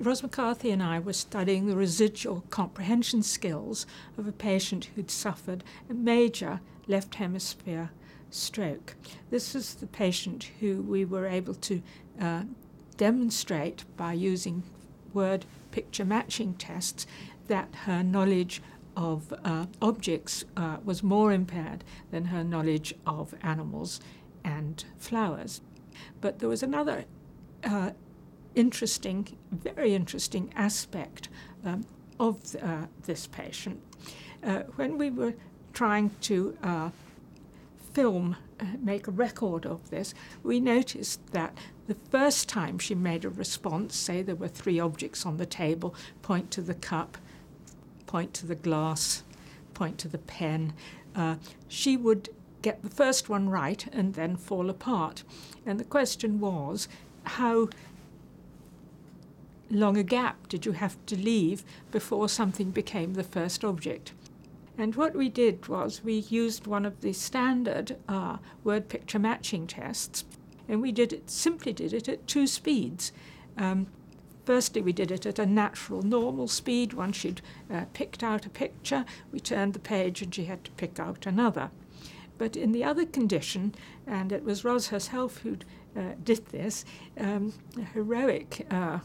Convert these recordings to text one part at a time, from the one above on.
Ros McCarthy and I were studying the residual comprehension skills of a patient who'd suffered a major left hemisphere stroke. This is the patient who we were able to uh, demonstrate by using word picture matching tests that her knowledge of uh, objects uh, was more impaired than her knowledge of animals and flowers. But there was another uh, interesting, very interesting aspect um, of uh, this patient. Uh, when we were trying to uh, film, uh, make a record of this, we noticed that the first time she made a response, say there were three objects on the table, point to the cup, point to the glass, point to the pen, uh, she would get the first one right and then fall apart. And the question was how long a gap did you have to leave before something became the first object? And what we did was we used one of the standard uh, word picture matching tests, and we did it simply did it at two speeds. Um, firstly, we did it at a natural, normal speed. Once she'd uh, picked out a picture, we turned the page and she had to pick out another. But in the other condition, and it was Ros herself who uh, did this, um, a heroic uh,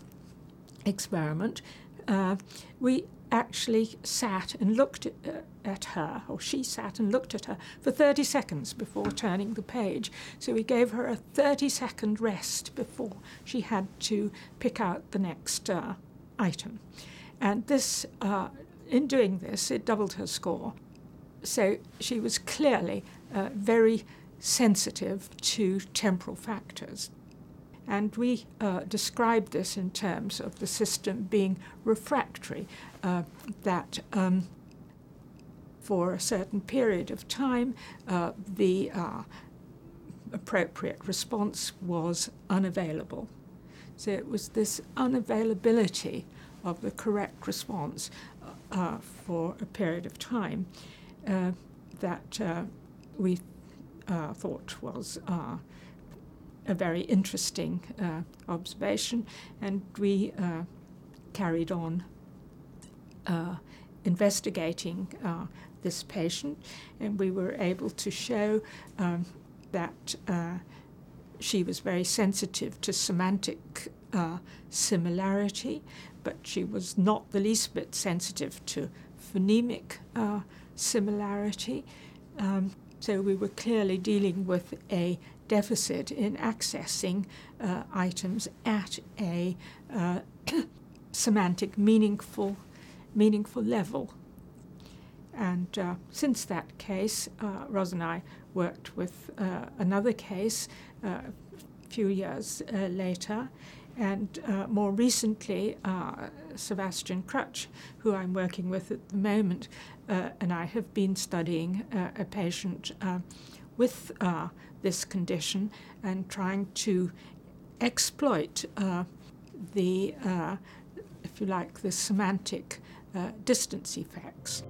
experiment, uh, we actually sat and looked at, uh, at, her, or she sat and looked at her for 30 seconds before turning the page. So we gave her a 30 second rest before she had to pick out the next uh, item. And this, uh, in doing this, it doubled her score. So she was clearly uh, very sensitive to temporal factors. And we uh, described this in terms of the system being refractory, uh, that um, for a certain period of time, uh, the uh, appropriate response was unavailable. So it was this unavailability of the correct response uh, for a period of time uh, that we thought was a very interesting uh, observation, and we uh, carried on uh, investigating uh, this patient, and we were able to show um, that uh, she was very sensitive to semantic uh, similarity, but she was not the least bit sensitive to phonemic similarity. Um, so we were clearly dealing with a deficit in accessing uh, items at a uh, semantic, meaningful, meaningful level. And uh, since that case, uh, Ros and I worked with uh, another case uh, a few years later, and uh, more recently, uh, Sebastian Crutch, who I'm working with at the moment, uh, and I have been studying uh, a patient uh, with uh, this condition and trying to exploit uh, the, uh, if you like, the semantic uh, distance effects.